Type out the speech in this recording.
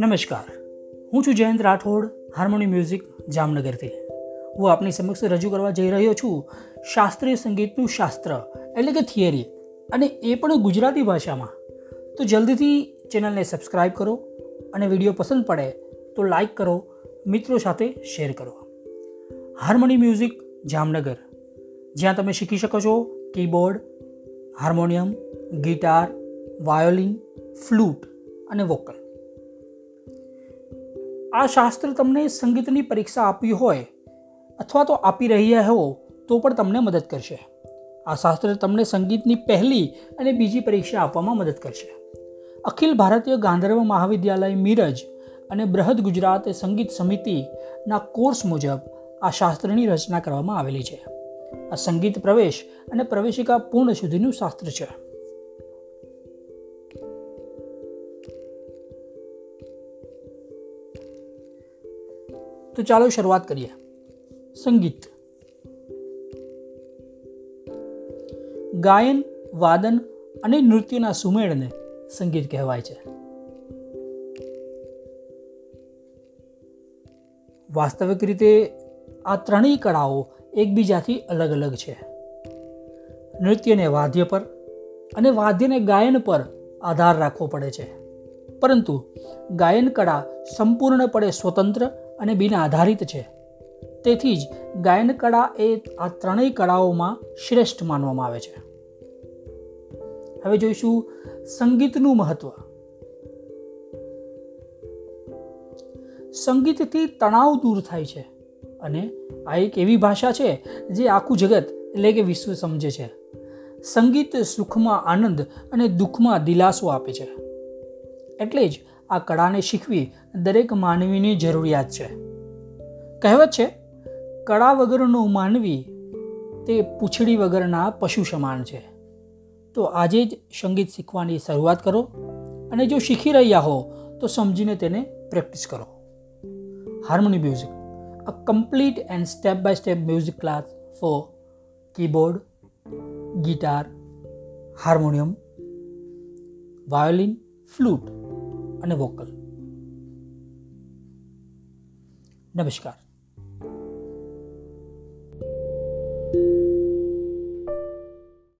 નમસ્કાર. હું છું જયંત રાઠોડ, હાર્મોની મ્યુઝિક જામનગરથી. હું આપની સમક્ષ રજૂ કરવા જઈ રહ્યો છું શાસ્ત્રીય સંગીતનું શાસ્ત્ર, એટલે કે થિયરી, અને એ પણ ગુજરાતી ભાષામાં. તો જલ્દીથી ચેનલને સબસ્ક્રાઈબ કરો અને વીડિયો પસંદ પડે તો લાઈક કરો, મિત્રો સાથે શેર કરો. Harmony Music Jamnagar. જ્યાં તમે શીખી શકો છો keyboard, harmonium, guitar, violin, flute અને વોકલ. આ શાસ્ત્ર તમને સંગીતની પરીક્ષા આપી હોય અથવા તો આપી રહ્યા હો, તો પણ તમને મદદ કરશે. આ શાસ્ત્ર તમને સંગીતની પહેલી અને બીજી પરીક્ષા આપવામાં મદદ કરશે. અખિલ ભારતીય ગાંધર્વ મહાવિદ્યાલય મિરજ અને બૃહદ ગુજરાત સંગીત સમિતિના કોર્સ મુજબ આ શાસ્ત્રની રચના કરવામાં આવેલી છે. આ સંગીત પ્રવેશ અને પ્રવેશિકા પૂર્ણ સુધીનું શાસ્ત્ર છે. તો ચાલો શરૂઆત કરીએ. સંગીત. ગાયન, વાદન અને નૃત્યના સુમેળને સંગીત કહેવાય છે. વાસ્તવિક રીતે આ ત્રણેય કળાઓ એકબીજાથી અલગ અલગ છે. નૃત્યને વાદ્ય પર અને વાદ્યને ગાયન પર આધાર રાખવો પડે છે. પરંતુ ગાયન કળા સંપૂર્ણપણે સ્વતંત્ર અને બિન આધારિત છે. તેથી જ ગાયન કળા એ આ ત્રણેય કળાઓમાં શ્રેષ્ઠ માનવામાં આવે છે. હવે જોઈશું સંગીતનું મહત્વ. સંગીતથી તણાવ દૂર થાય છે અને આ એક એવી ભાષા છે જે આખું જગત એટલે કે વિશ્વ સમજે છે. સંગીત સુખમાં આનંદ અને દુઃખમાં દિલાસો આપે છે. એટલે જ આ કળાને શીખવી દરેક માનવીની જરૂરિયાત છે. કહેવત છે, કળા વગરનો માનવી તે પૂંછડી વગરના પશુ સમાન છે. તો આજે જ સંગીત શીખવાની શરૂઆત કરો અને જો શીખી રહ્યા હો, તો સમજીને તેને પ્રેક્ટિસ કરો. Harmony Music, a complete and step by step music class for keyboard, guitar, harmonium, violin, flute. અને વોકલ. નમસ્કાર.